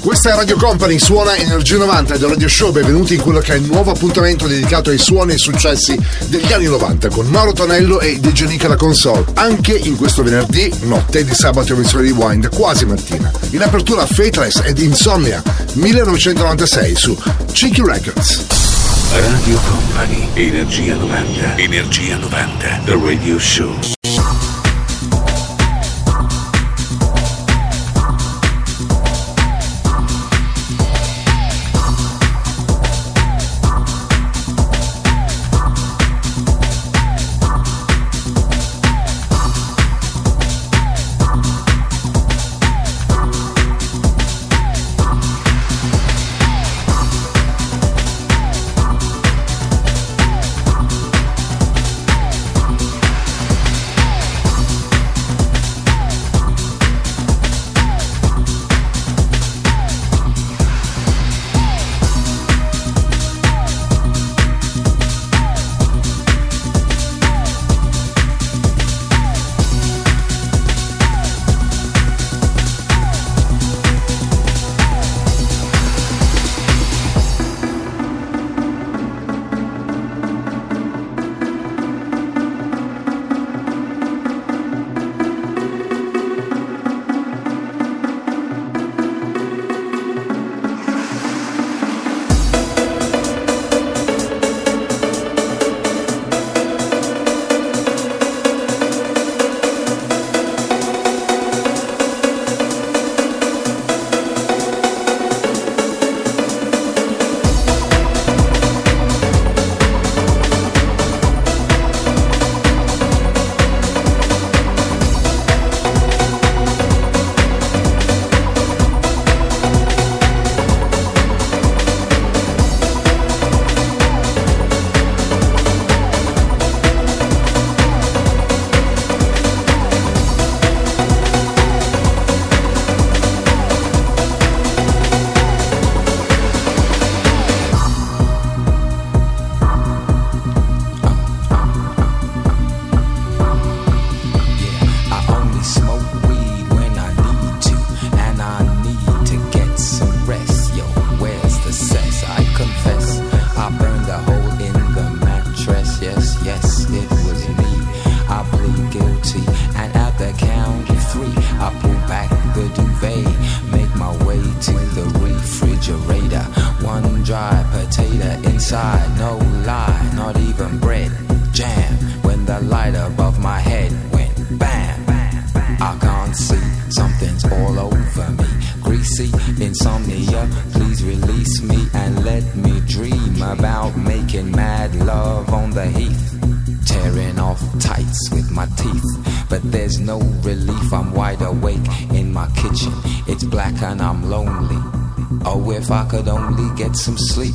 Questa è Radio Company, suona Energia 90 del Radio Show. Benvenuti in quello che è il nuovo appuntamento dedicato ai suoni e successi degli anni 90 con Mauro Tonello e DJ Nick alla console. Anche in questo venerdì, notte di sabato emissione di Wind, quasi mattina. In apertura Fateless ed Insomnia 1996 su Cheeky Records. Radio Company. Energia 90. Energia 90. The Radio Show. light above my head went bam. I can't see, something's all over me. Greasy insomnia, please release me and let me dream about making mad love on the heath. Tearing off tights with my teeth, but there's no relief. I'm wide awake in my kitchen, it's black and I'm lonely. Oh, if I could only get some sleep.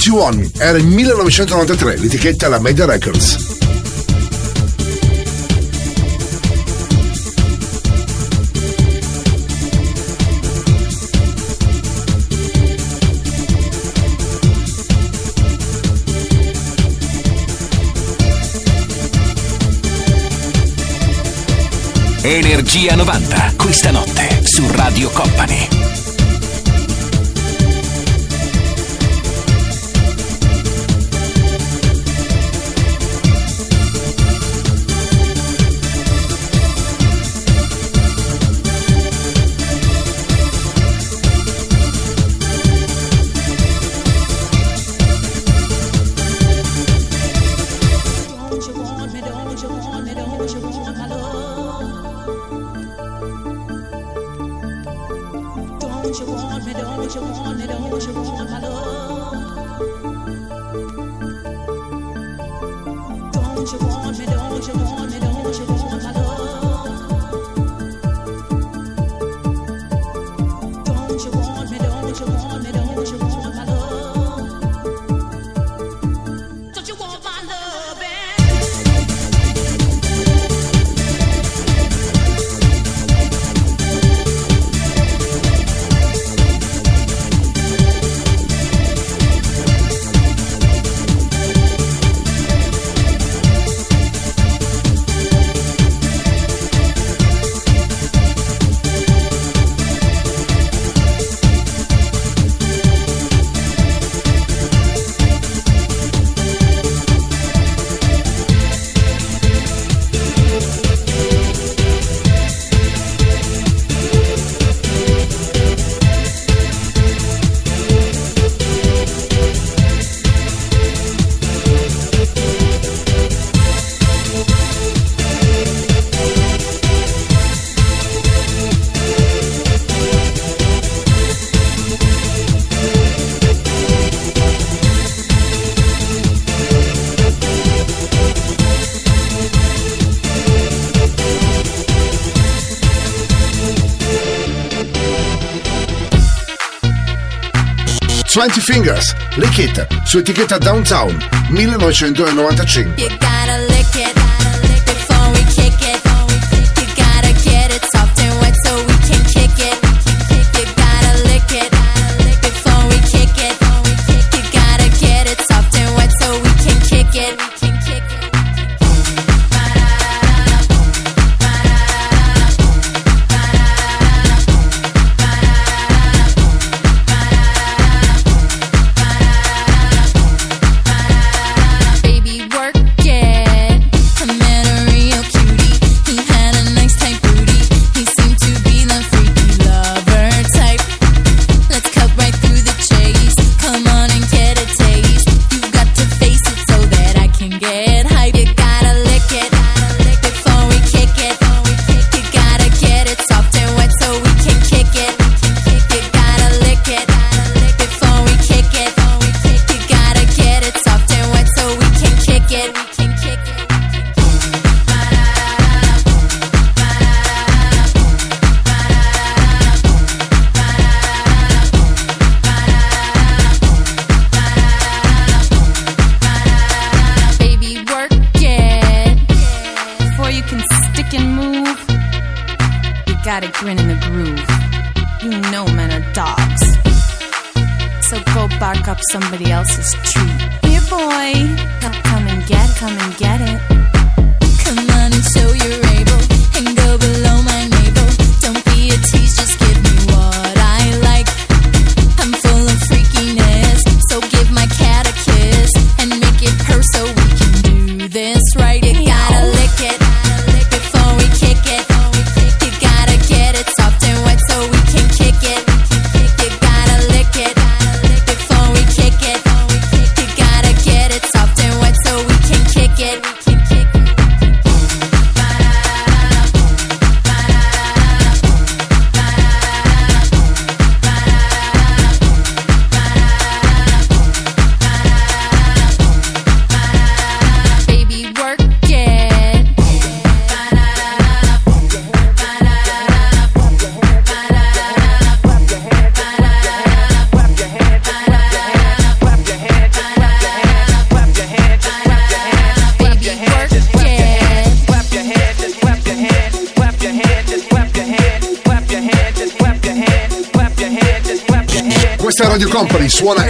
Felix, Don't You Want Me, era il 1993, l'etichetta la Media Records. Energia 90, questa notte su Radio Company. Twenty Fingers, Lick It, su etichetta Downtown, 1995.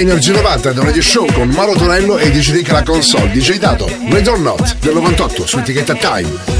Energia 90 del Radio Show con Mauro Tonello e DJ Rick la console. DJ Dato, Red or Not del 98 su etichetta Time.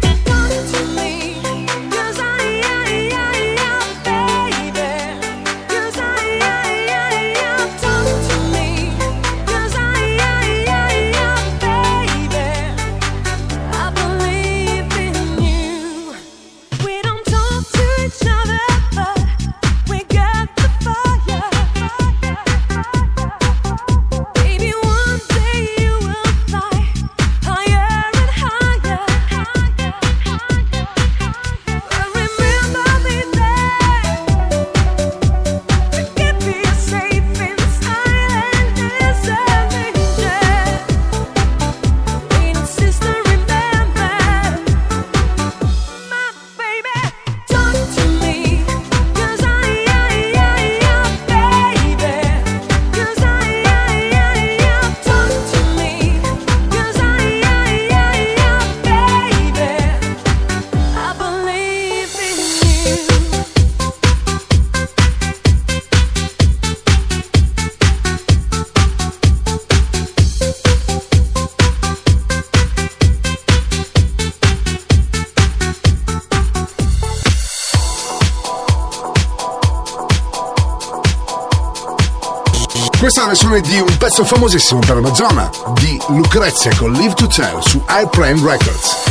Di un pezzo famosissimo per la zona di Lucrezia con Live to Tell su iPrime Records.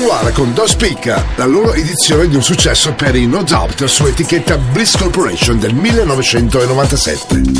Lanoir con Dos Speak, la loro edizione di un successo per i No Doubt su etichetta Bliss Corporation del 1997.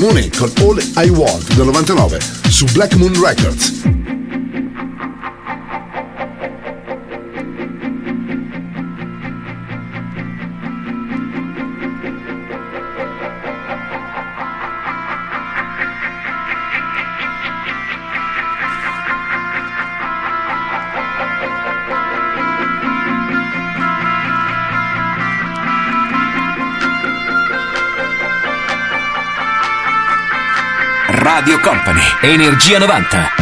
Mooney con All I Want del 99 su Black Moon Records. Energia 90.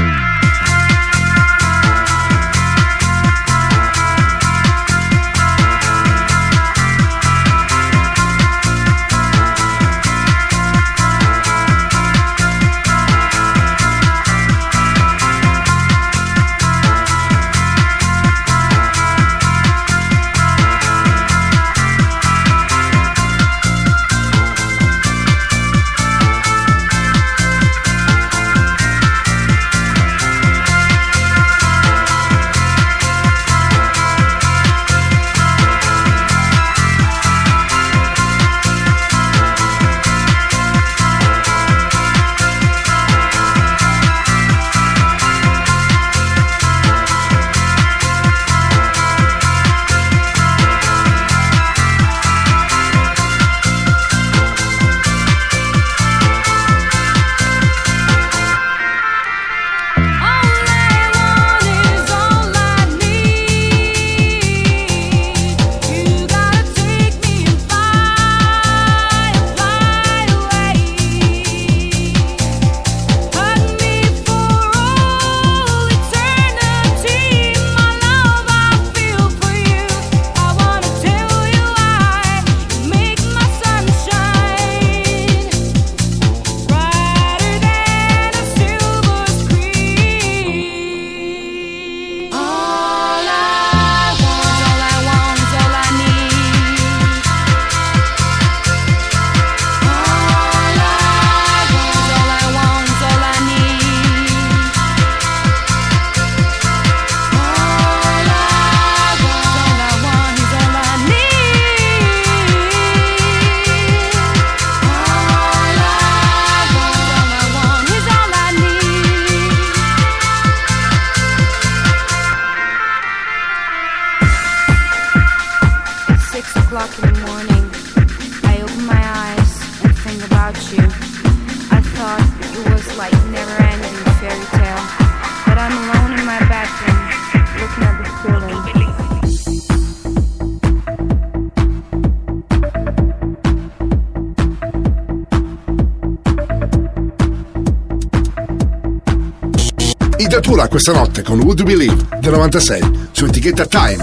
Questa notte con Would You Believe del 96 su etichetta Time.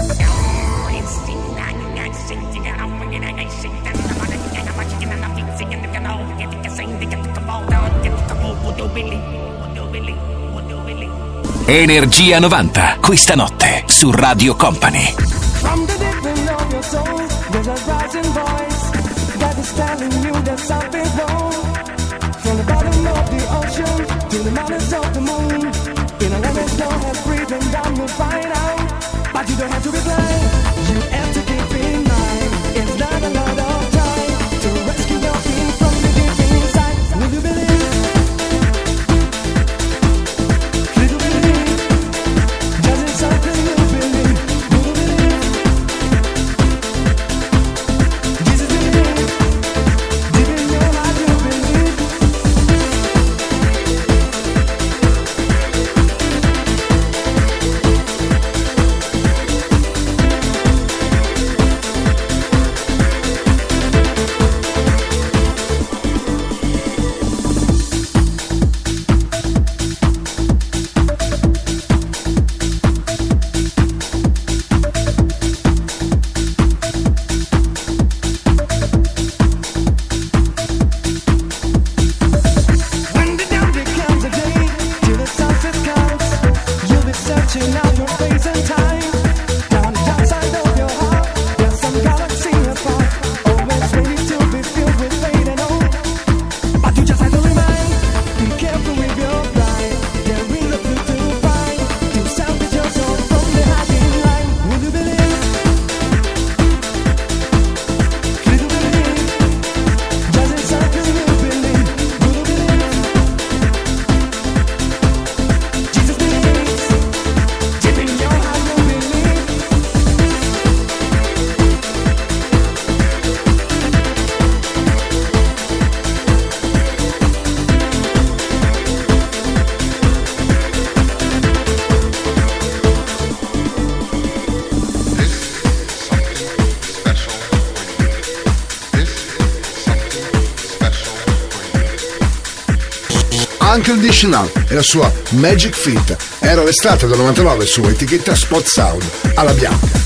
Energia 90, questa notte su Radio Company. From the deep of your soul, there's a rising voice that is telling you that something's wrong. From the bottom of the ocean to the mountains of the moon, in a that don't have freedom, down you'll find out. But you don't have to be blind, Unconditional e la sua Magic Fit. Era l'estate del 99 su etichetta Spot Sound alla bianca.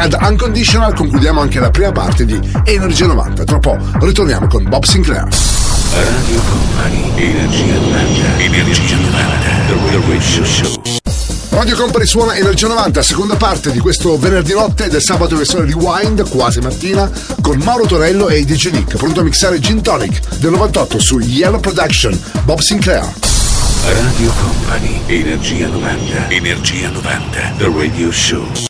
Ad Unconditional concludiamo anche la prima parte di Energia 90. Tra poco ritorniamo con Bob Sinclair. Radio Company, Energia 90, Energia 90, The Radio Show. Radio Company suona Energia 90, seconda parte di questo venerdì notte del sabato versione Rewind, quasi mattina, con Mauro Torello e DJ Nick, pronto a mixare Gin Tonic del 98 su Yellow Production, Bob Sinclair. Radio Company, Energia 90, Energia 90, The Radio Show.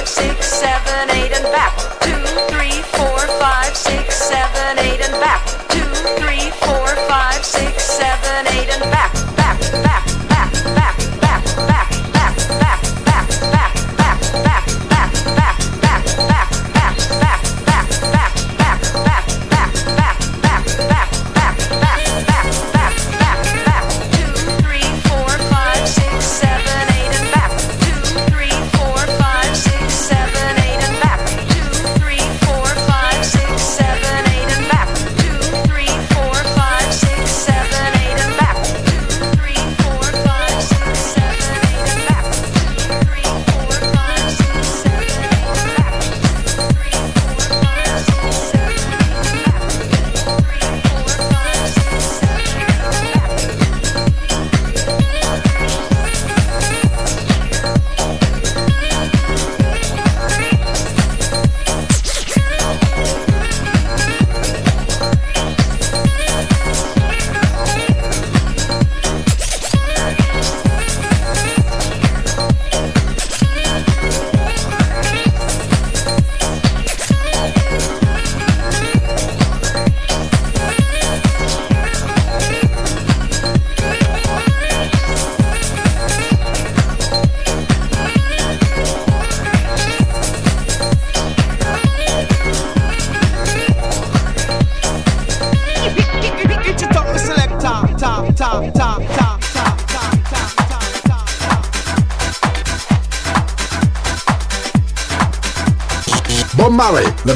Five, six, seven, eight, and back.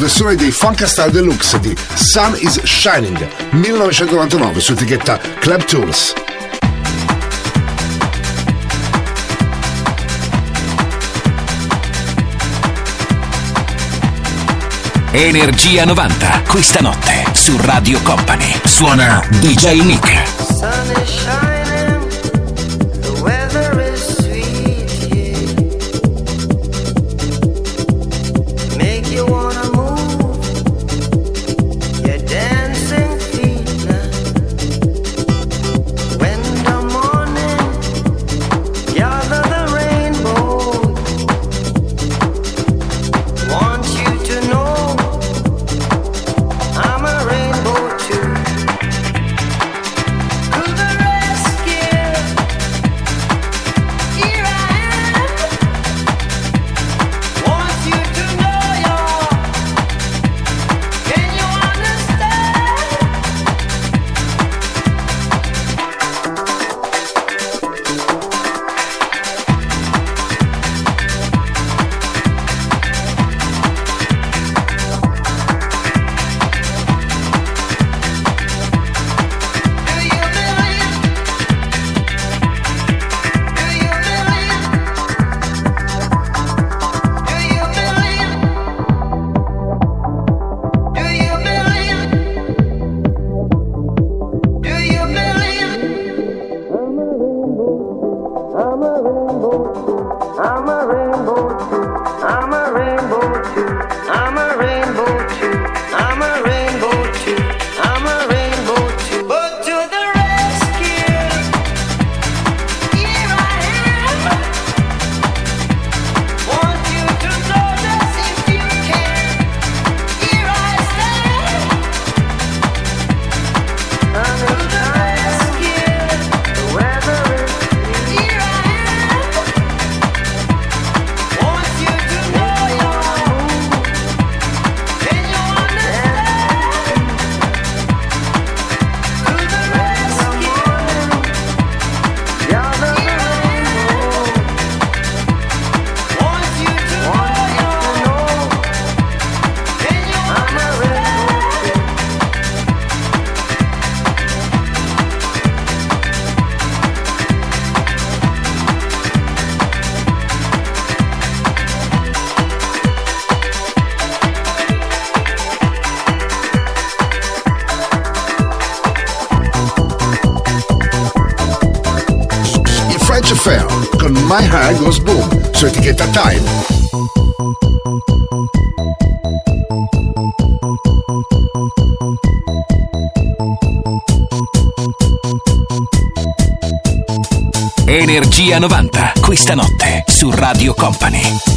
Versione dei Funkastar Deluxe di Sun is Shining 1999 su etichetta Club Tools. Energia 90, questa notte su Radio Company. Suona DJ Nick. Planeta Time. Energia 90, questa notte su Radio Company.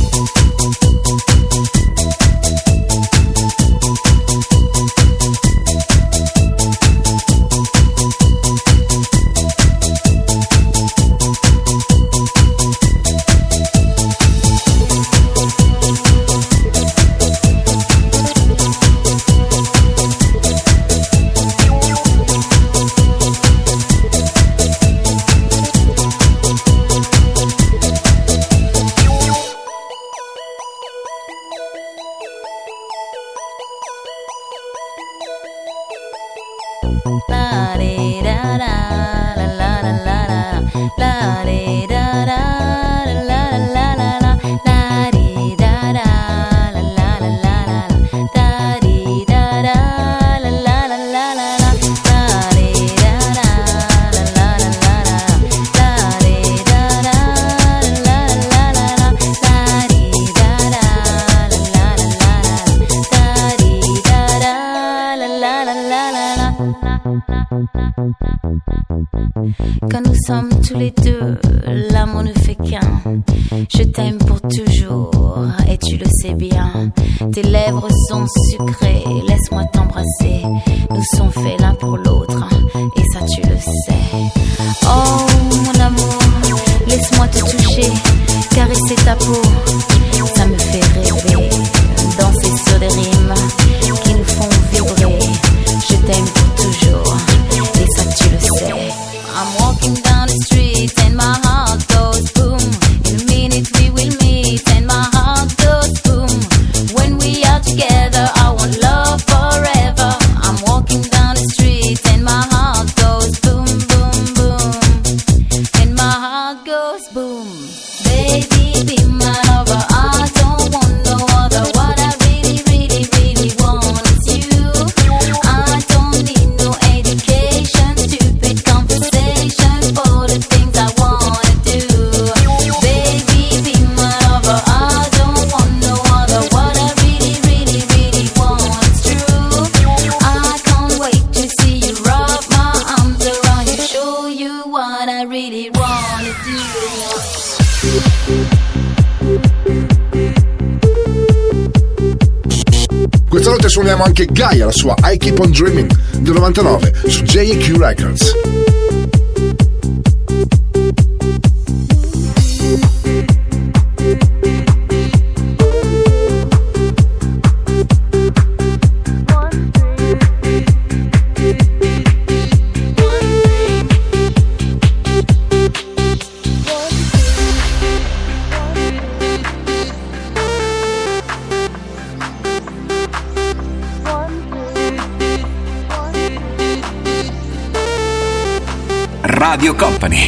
anche Gaia la sua I Keep On Dreaming del 99 su JQ Records.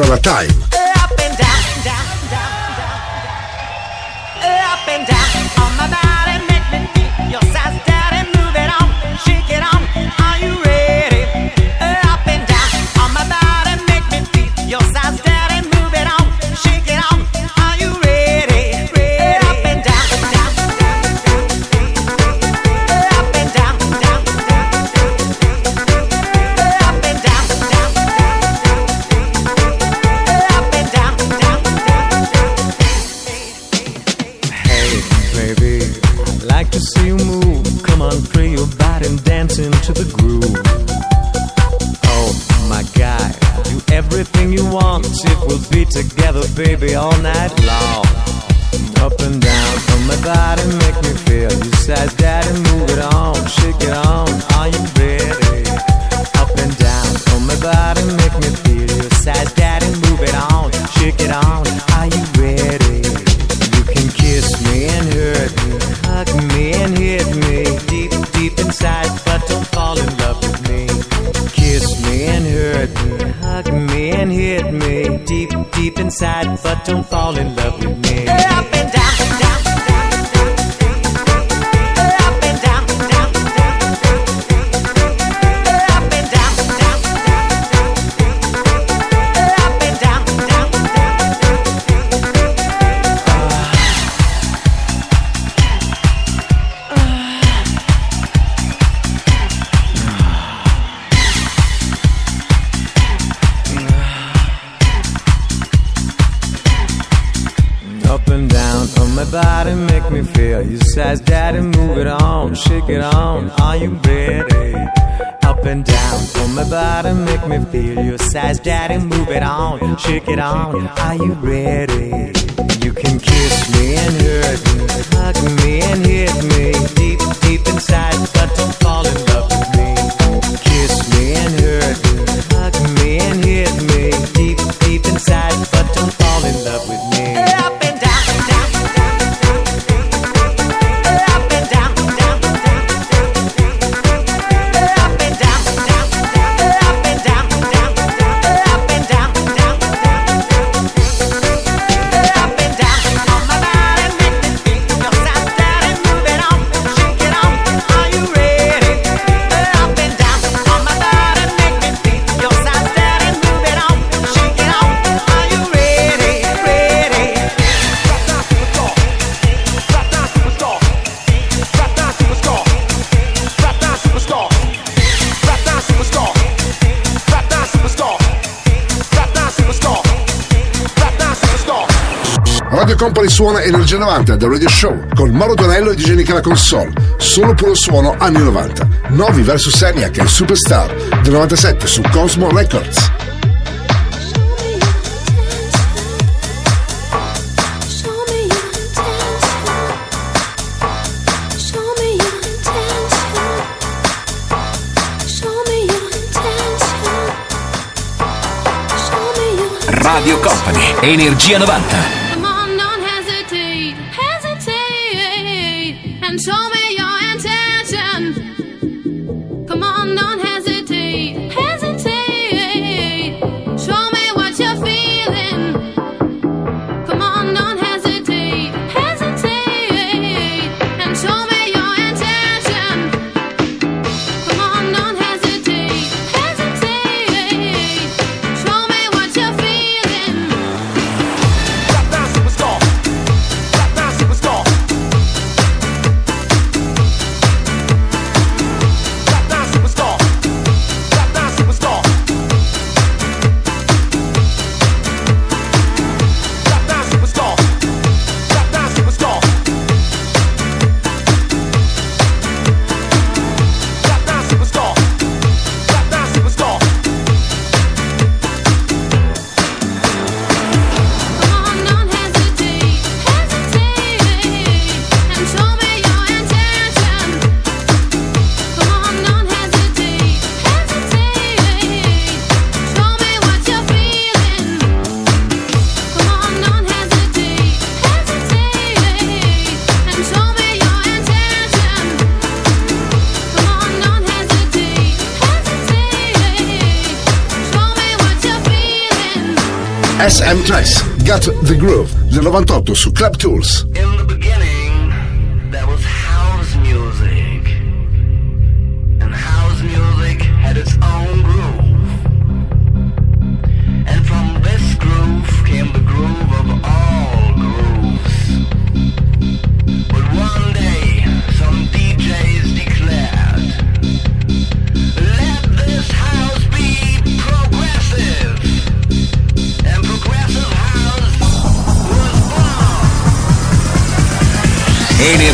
Caravan Time. all night long. Up and down from my body, make me feel. You said that Get on. Are you ready? suona Energia 90 da Radio Show con Mauro Tonello e DJ Nick alla console. Solo puro suono anni 90. Novi vs Senia che è il Superstar del 97 su Cosmo Records. Radio Company, Energia 90. M-Tress, Got the Groove del 98 su Club Tools.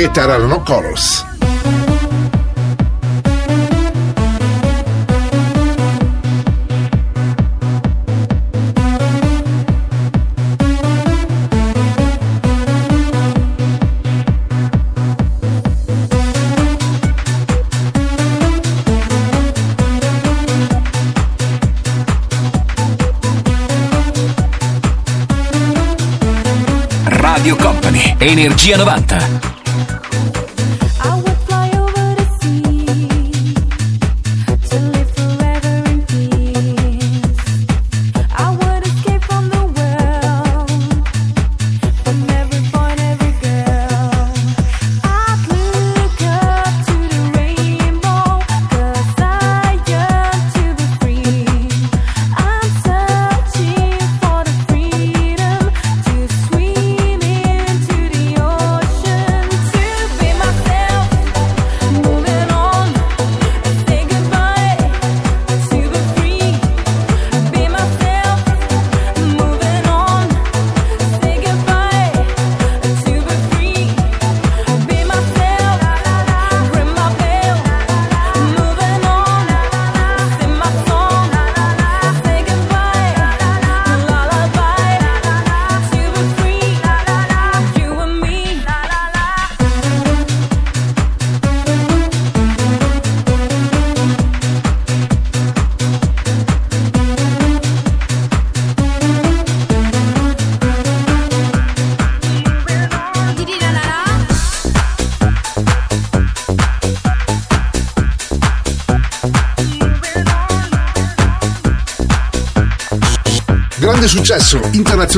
guitar are no colors. Energia 90.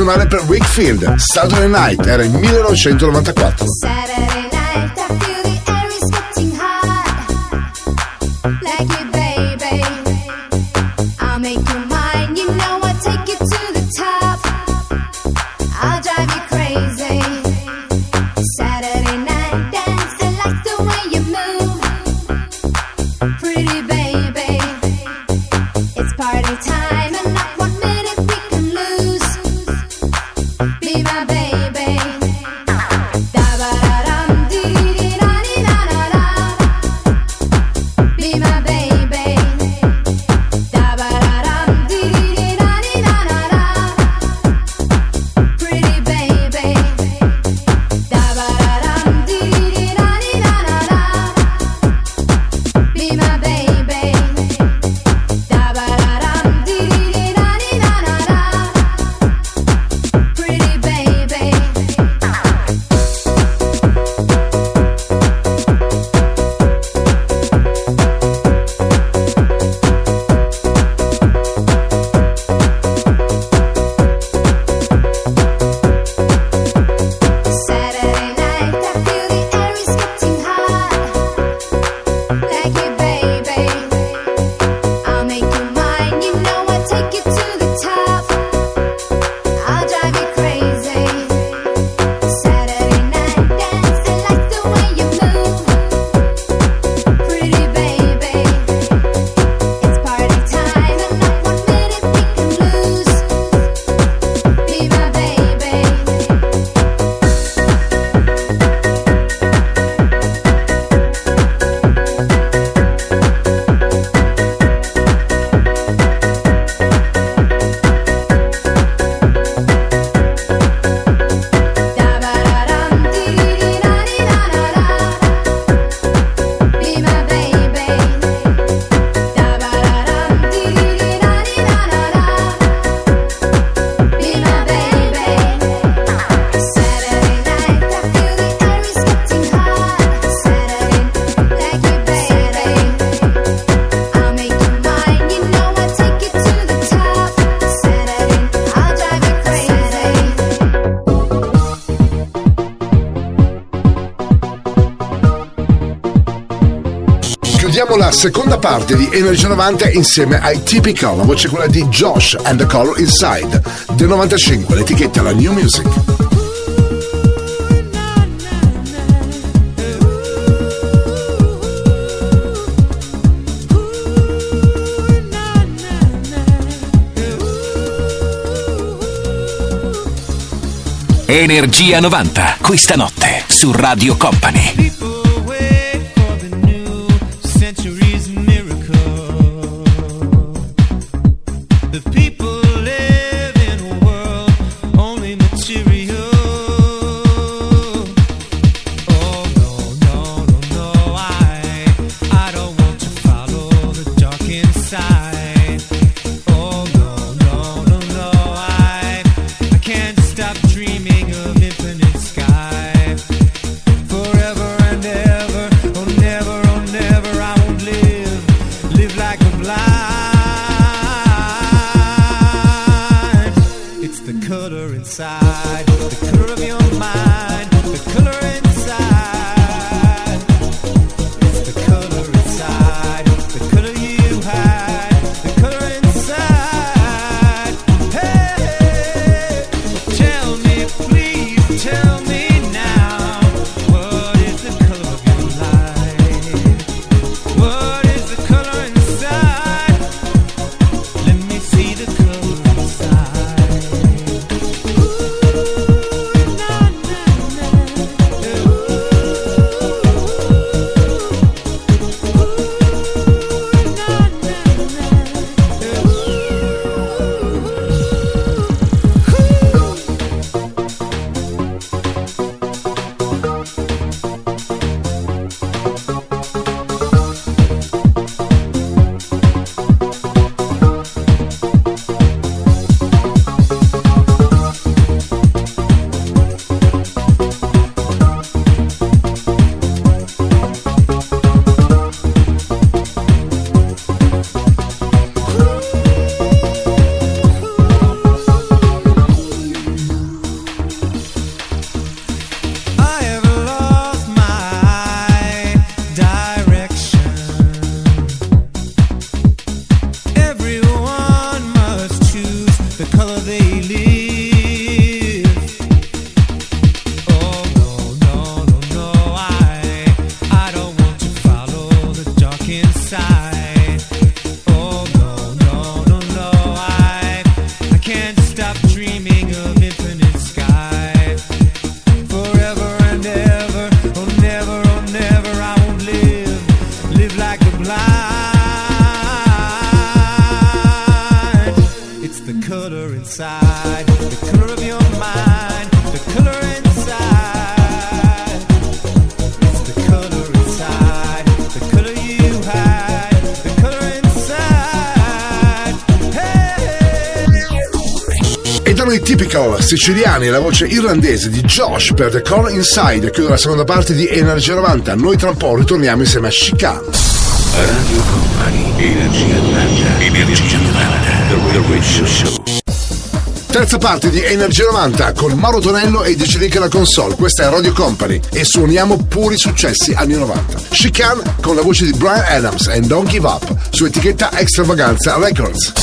suonare per Wakefield. Saturday Night era il 1994. Saturday. Seconda parte di Energy 90 insieme ai Typical, la voce quella di Josh and the Color Inside del 95, l'etichetta la New Music. Energia 90, questa notte su Radio Company. Siciliani la voce irlandese di Josh per The Color Inside chiude la seconda parte di Energia 90. Noi tra un po' ritorniamo insieme a Chicane. Radio Company, Energia 90, Energia 90, The Radio Show. Terza parte di Energia 90 con Mauro Tonello e DJ Nick alla console. Questa è Radio Company e suoniamo puri successi anni 90. Chicane con la voce di Brian Adams e Don't Give Up su etichetta Extravaganza Records.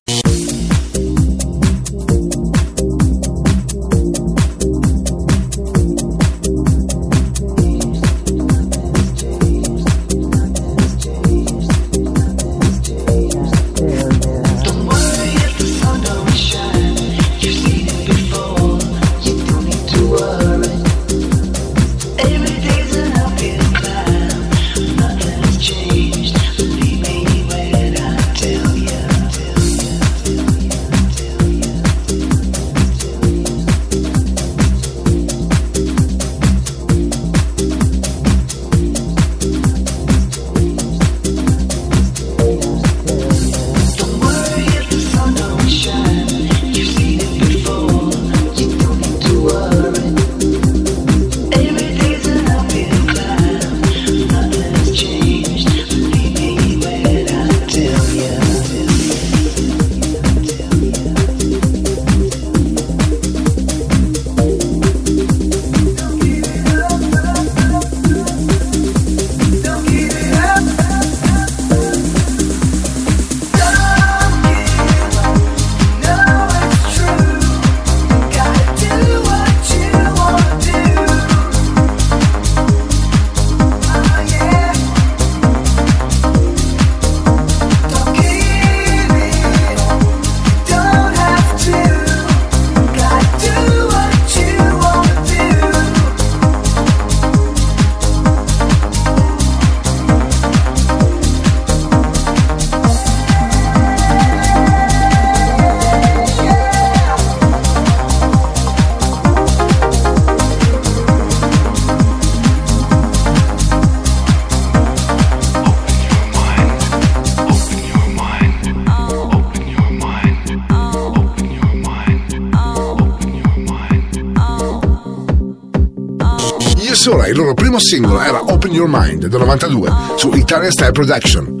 Sola, il loro primo singolo era Open Your Mind del 92 su Italian Style Production.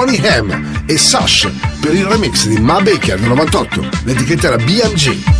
Bonnie M e Sash per il remix di Ma Baker del 98. L'etichetta era BMG.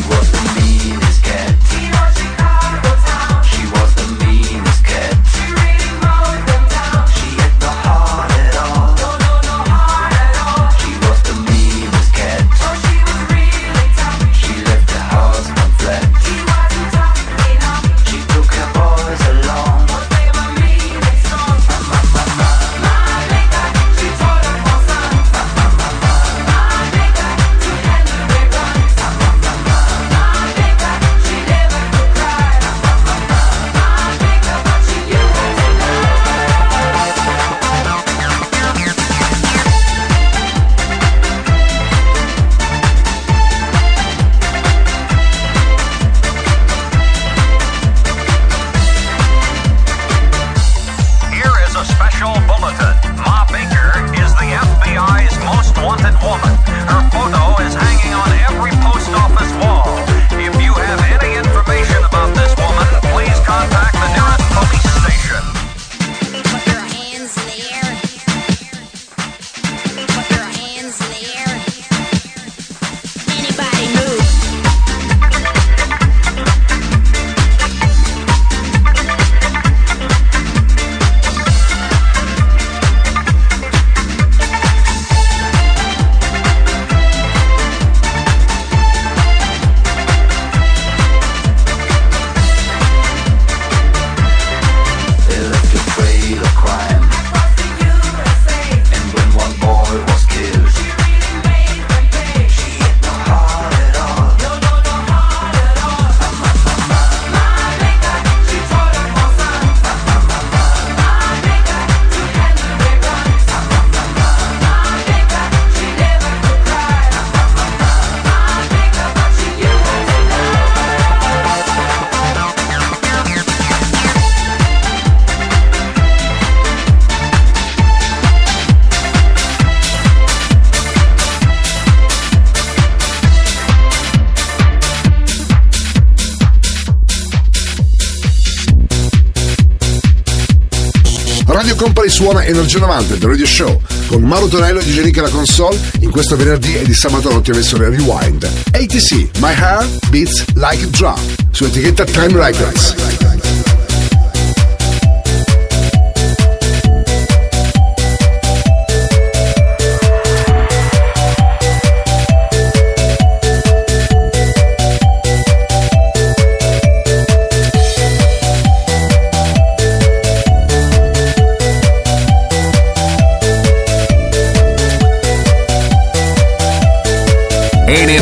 Company suona Energia 90 del Radio Show con Mauro Tonello e Nick alla console in questo venerdì e di sabato notte versione Rewind. ATC, My Heart Beats Like Drum su etichetta Time Records.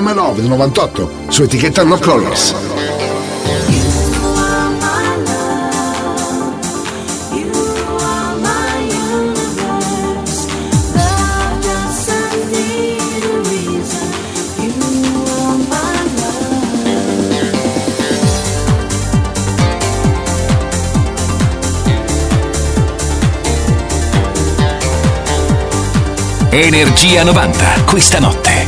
99 del 98 su etichetta No Colors. Energia 90, questa notte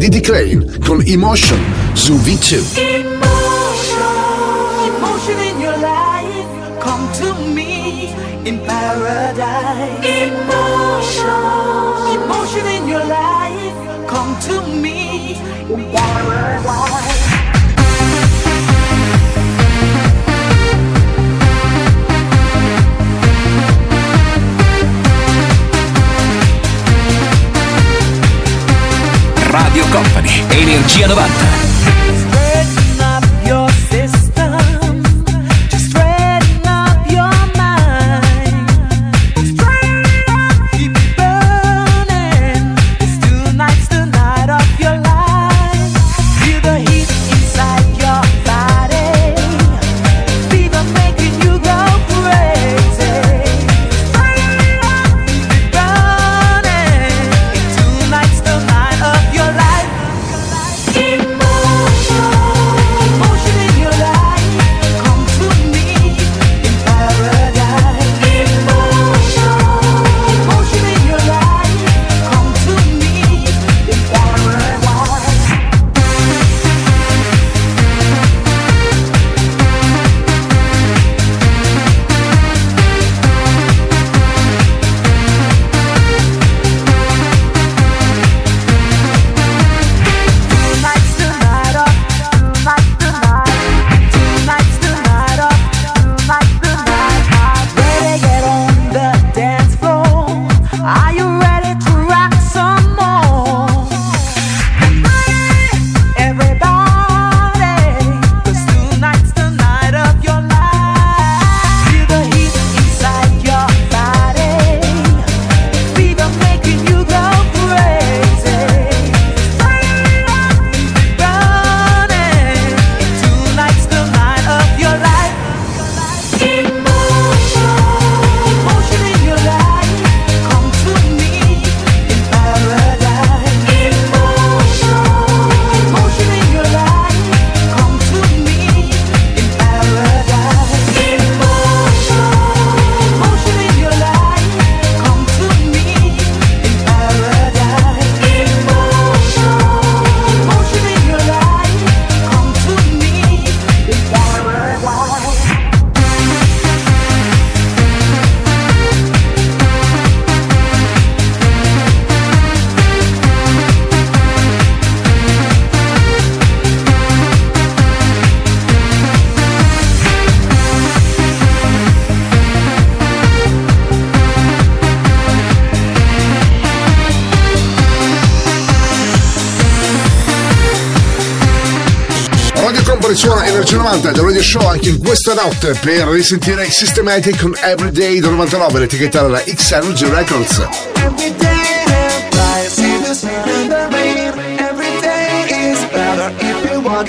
Diddy Crane con Emotion su V2. Energia 90 questa notte per risentire i Systematic con Everyday del 99, l'etichetta della X Energy Records. Every day I see the sun and the rain. Every day is better if you walk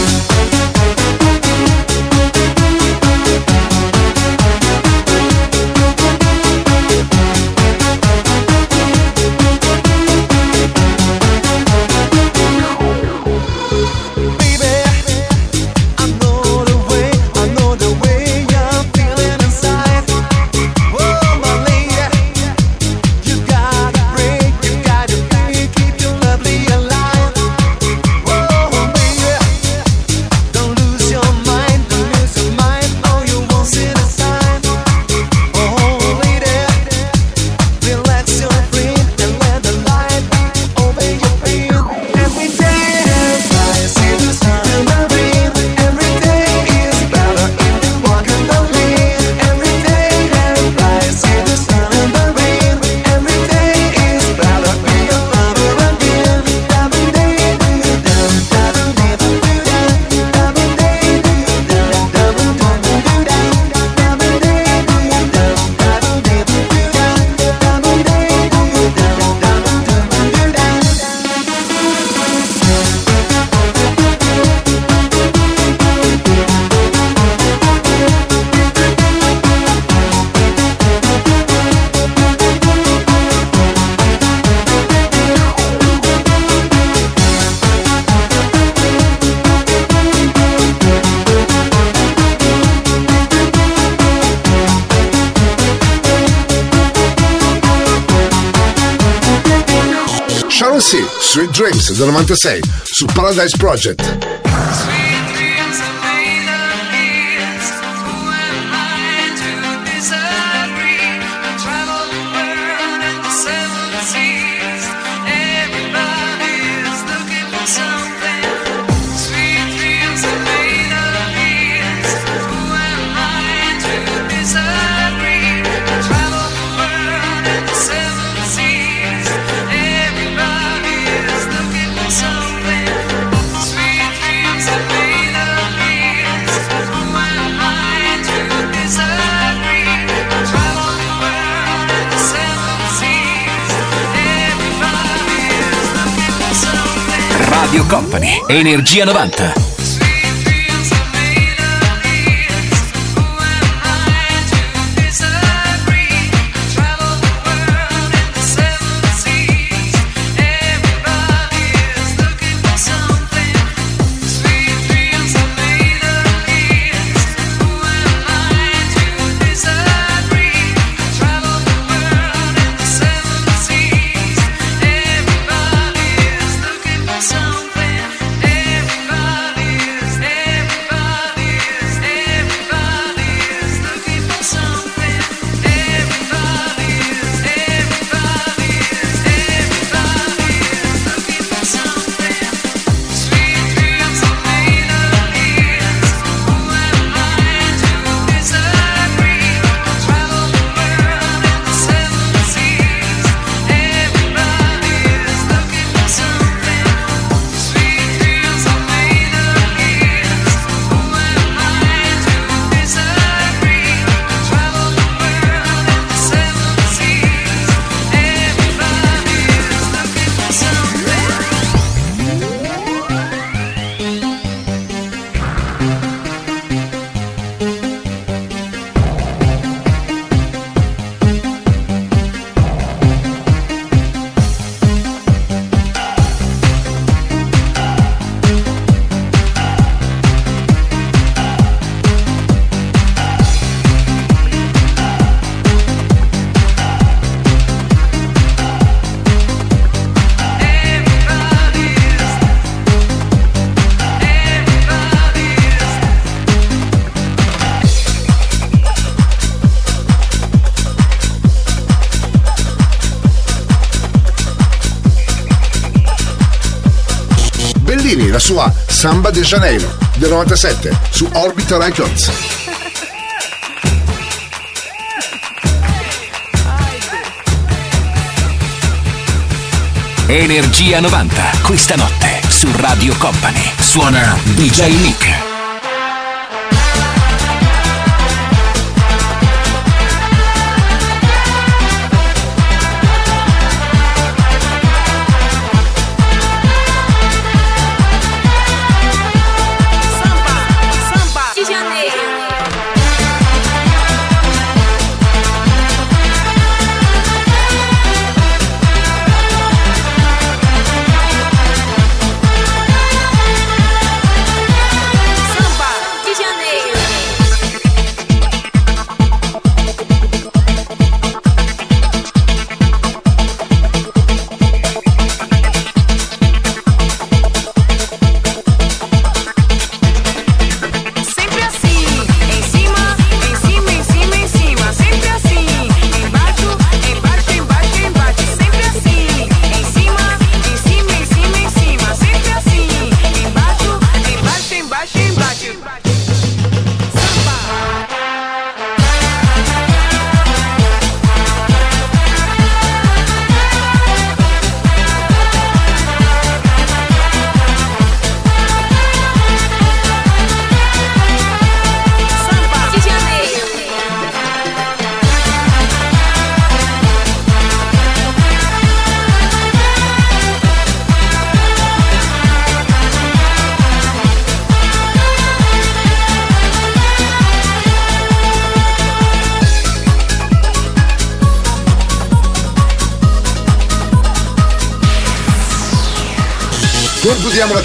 Sweet Dreams del 96 su Paradise Project. Energia 90. Martini, la sua Samba de Janeiro del 97 su Orbita Records. Energia 90, questa notte su Radio Company. Suona DJ Nick.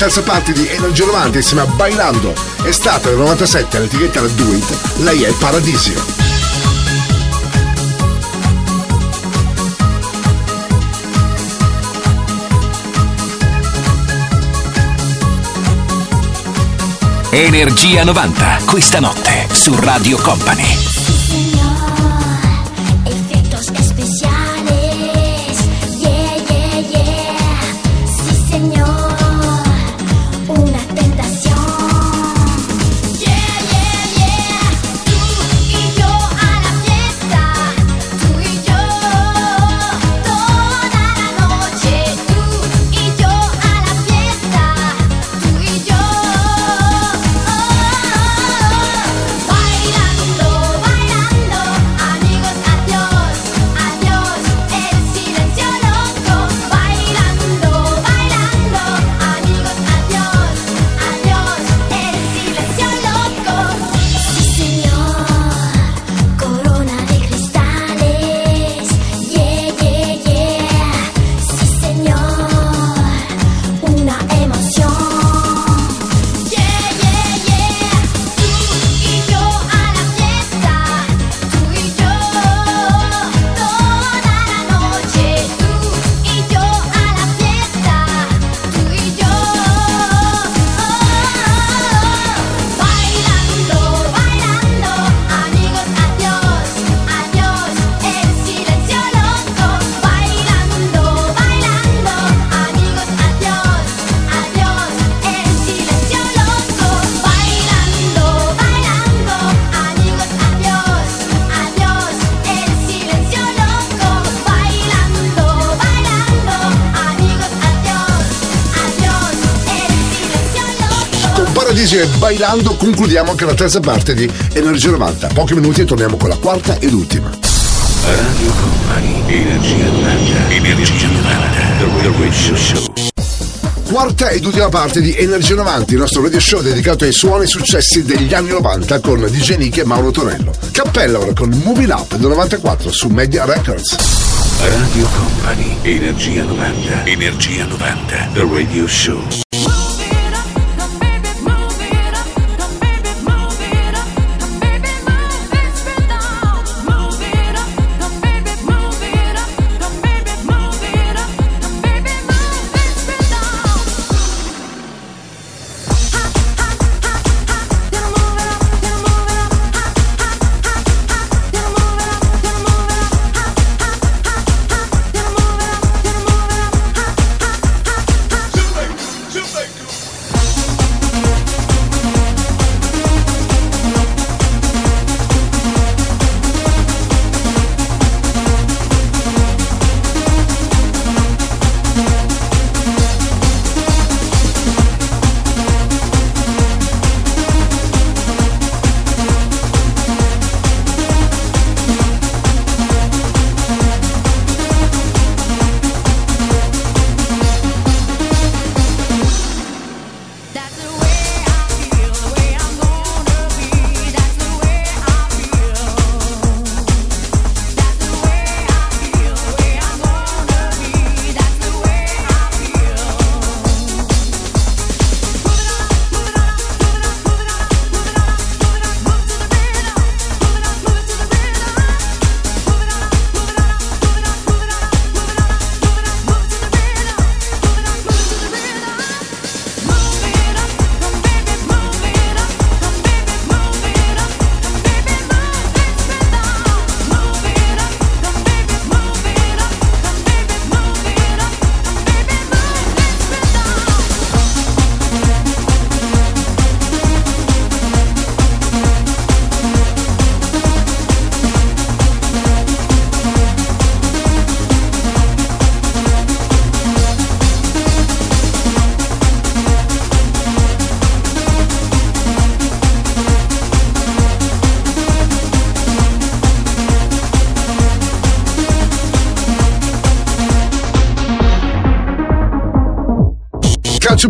Terza parte di Energia 90 insieme a Bailando. Estate del 97 all'etichetta Do It, lei è Paradisio. Energia 90, questa notte su Radio Company. Concludiamo anche la terza parte di Energia 90. Pochi minuti e torniamo con la quarta ed ultima. Radio Company, Energia 90, Energia 90, The Radio Show. Quarta ed ultima parte di Energia 90, il nostro radio show dedicato ai suoni e successi degli anni 90 con DJ Nick e Mauro Tonello. Cappella ora con Moving Up del 94 su Media Records. Radio Company, Energia 90, Energia 90, The Radio Show.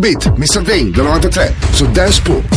Beat, Mr. Dane del 93 su Dance Pool.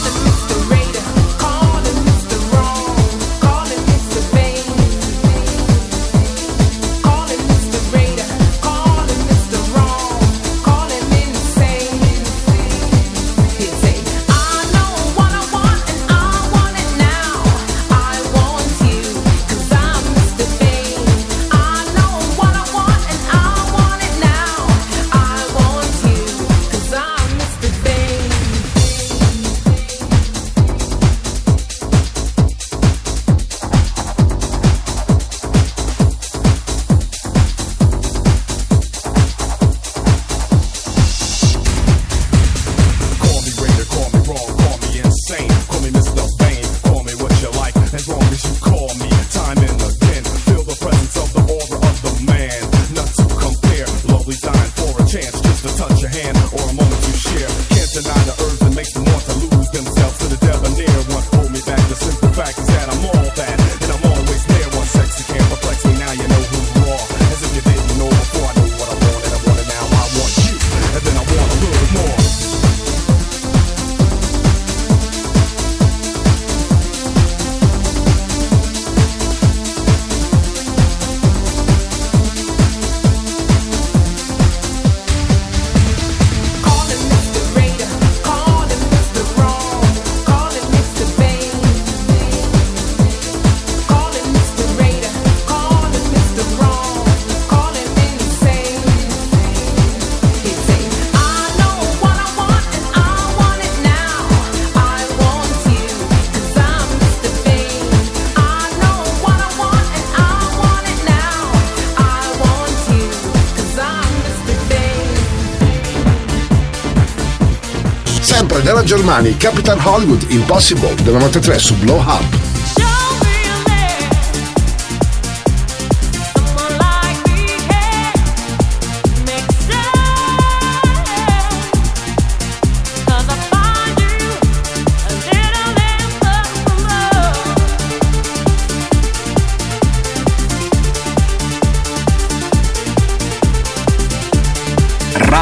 Germania, Capital Hollywood, Impossible del 93 su Blow Up.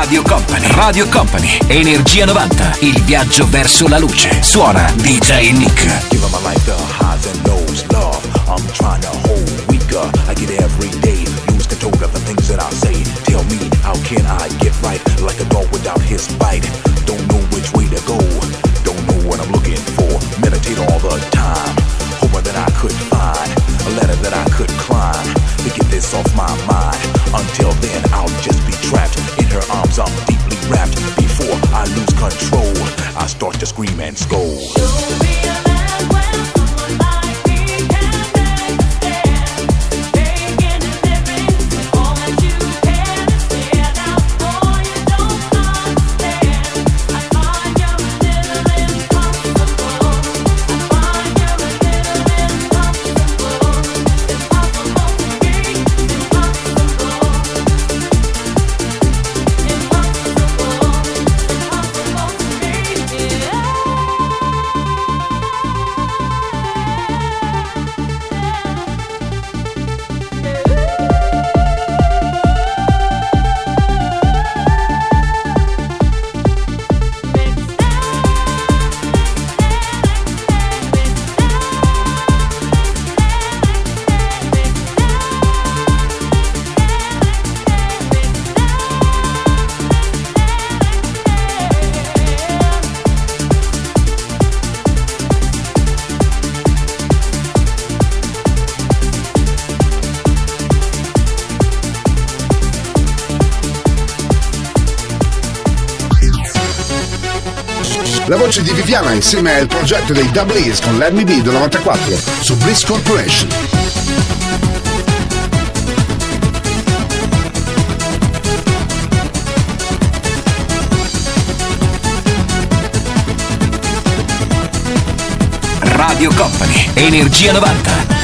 Radio Company, Radio Company, Energia 90, il viaggio verso la luce. Suona DJ Nick. My life the highs and lows, love. I'm trying to hold weaker. I get every day, lose control of the things that I say. Tell me, how can I get right? Like a dog without his bite. Don't know which way to go. Don't know what I'm looking for. Meditate all the time, hoping that I could find a that I could climb to get this off my mind. I'm deeply wrapped. Before I lose control, I start to scream and scold. Viana insieme al progetto dei Double E's con Let Me Be del 94 su Bliss Corporation. Radio Company, Energia 90.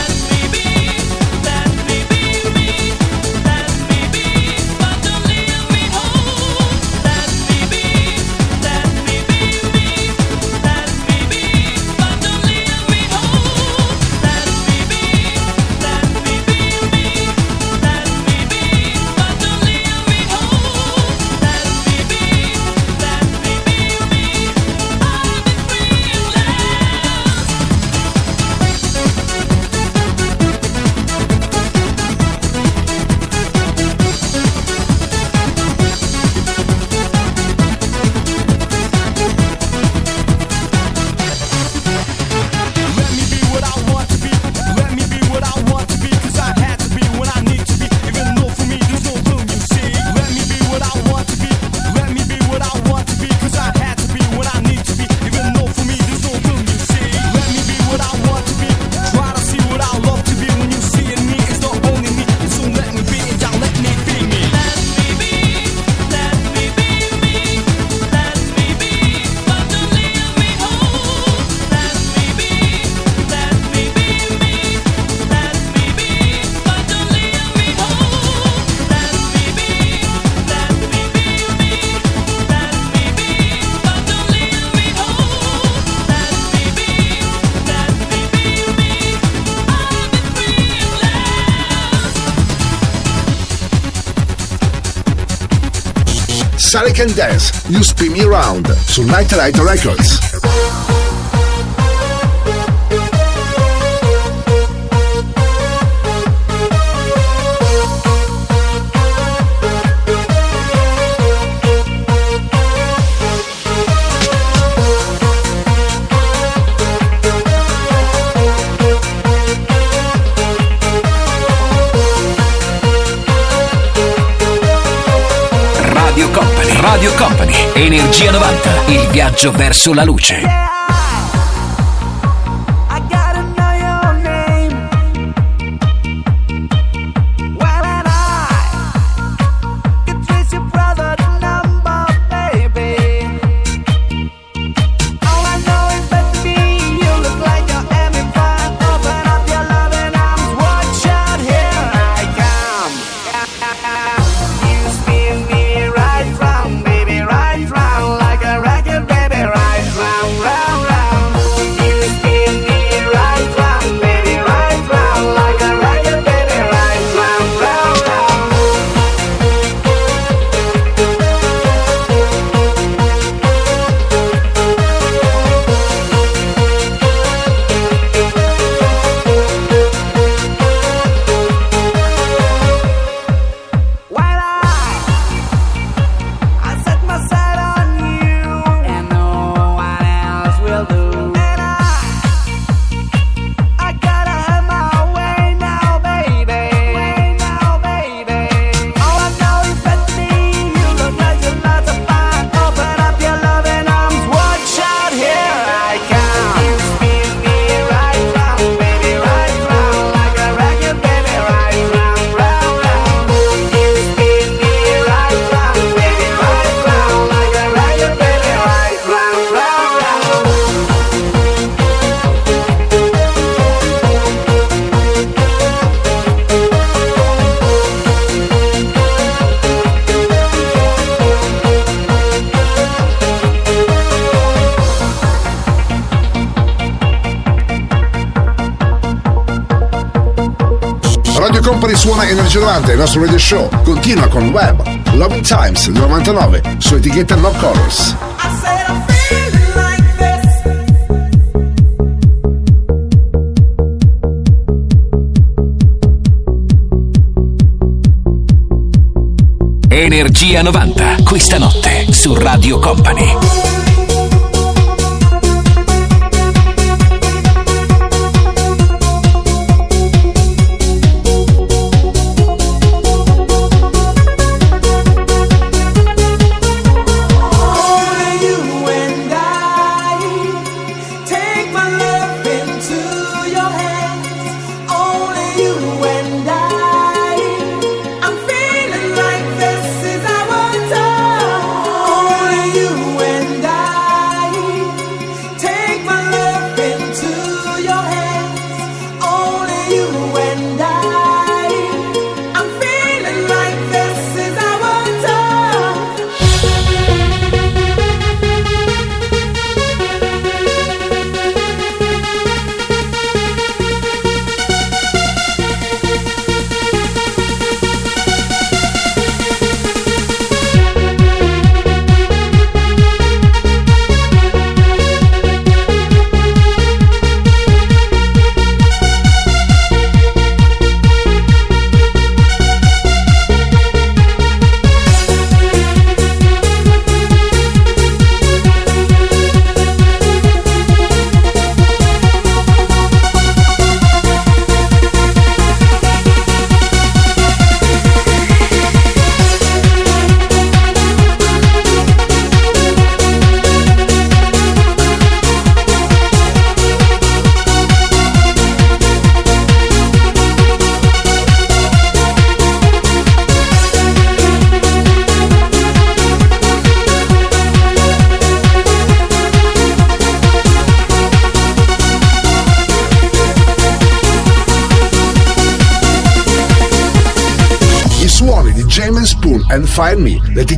and Dance, You Spin Me Round su Nightlight Records. il viaggio verso la luce. suona Energia 90, il nostro radio show continua con Web, Loving Times 99 su etichetta No Colors. Energia 90, questa notte su Radio Company.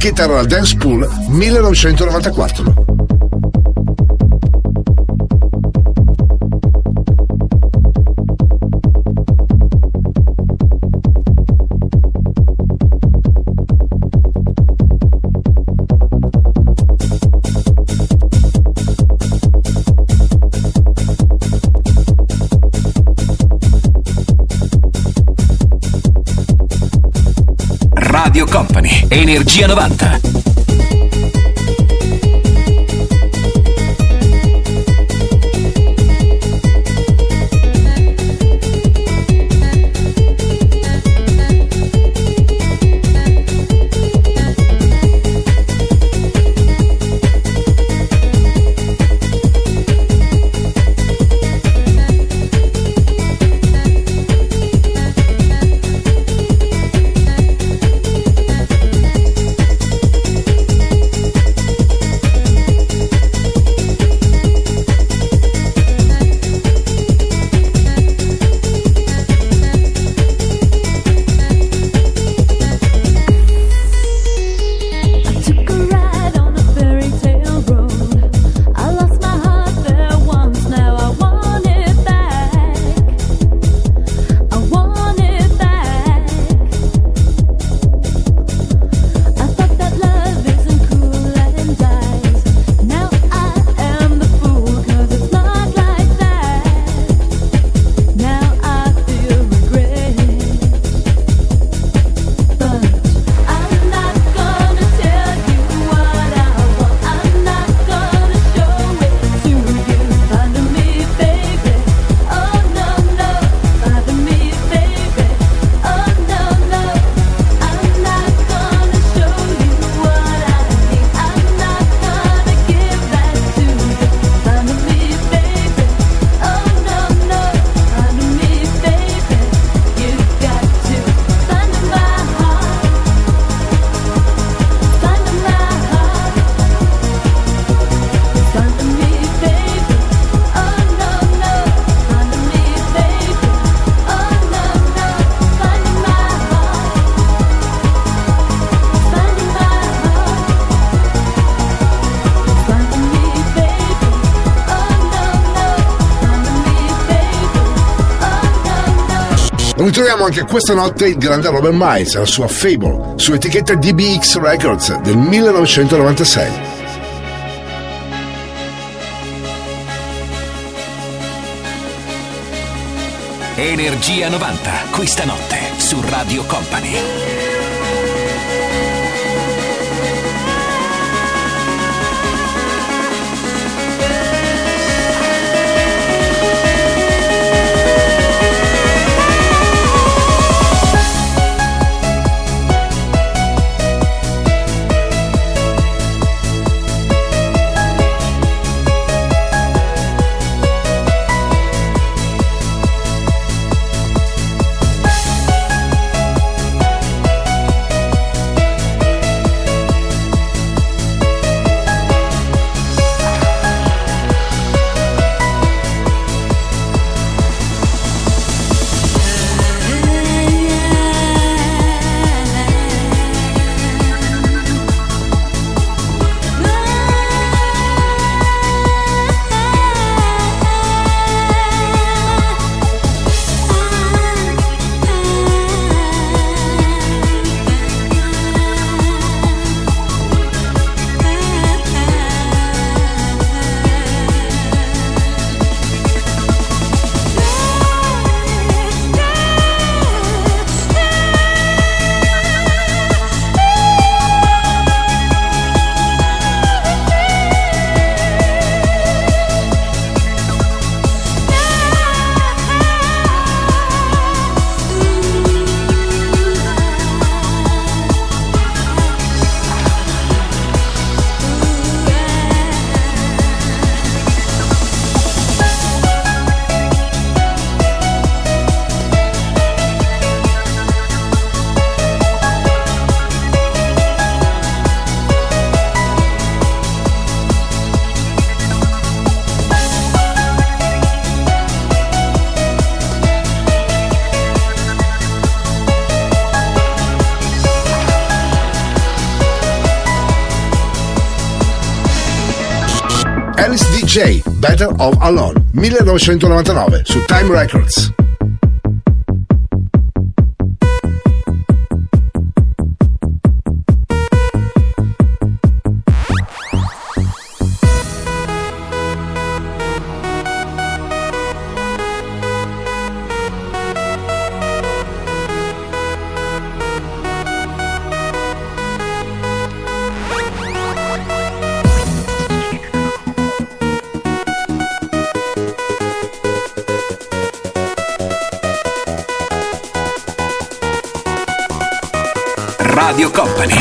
Chitarra al Dance Pool 1994. Energia 90. troviamo anche questa notte il grande Robert Miles la sua Fable su etichetta DBX Records del 1996. Energia 90, questa notte su Radio Company. Better of Alone 1999 su Time Records.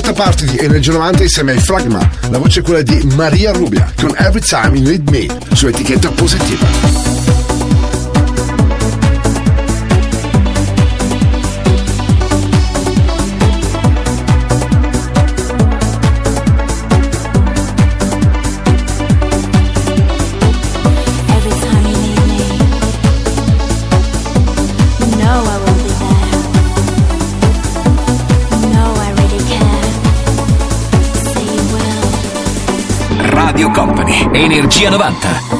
quarta parte di Energia 90 insieme ai Fragma. La voce è quella di Maria Rubia con Every Time You Need Me su etichetta positiva. Energia 90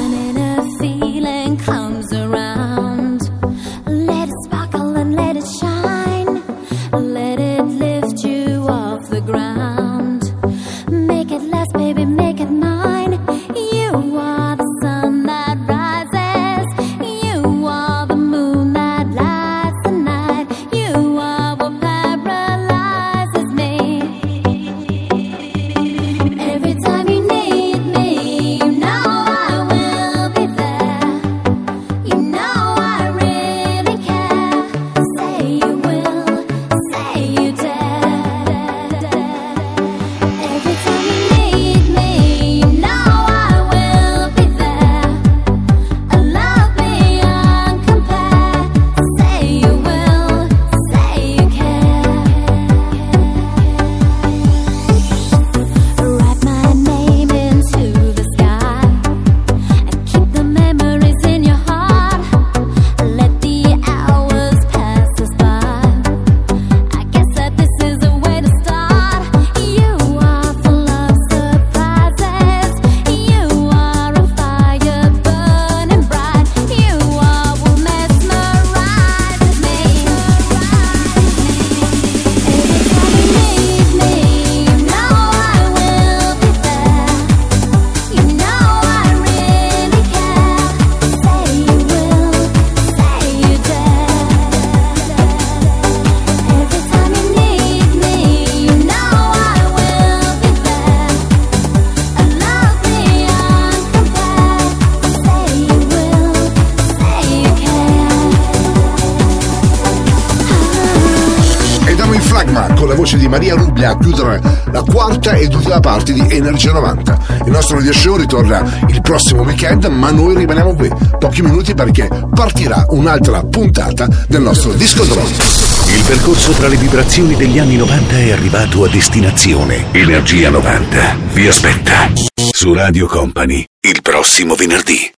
Energia 90. Il nostro radio show ritorna il prossimo weekend, ma noi rimaniamo qui pochi minuti perché partirà un'altra puntata del nostro Disco Drone. Il percorso tra le vibrazioni degli anni 90 è arrivato a destinazione. Energia 90 vi aspetta su Radio Company il prossimo venerdì.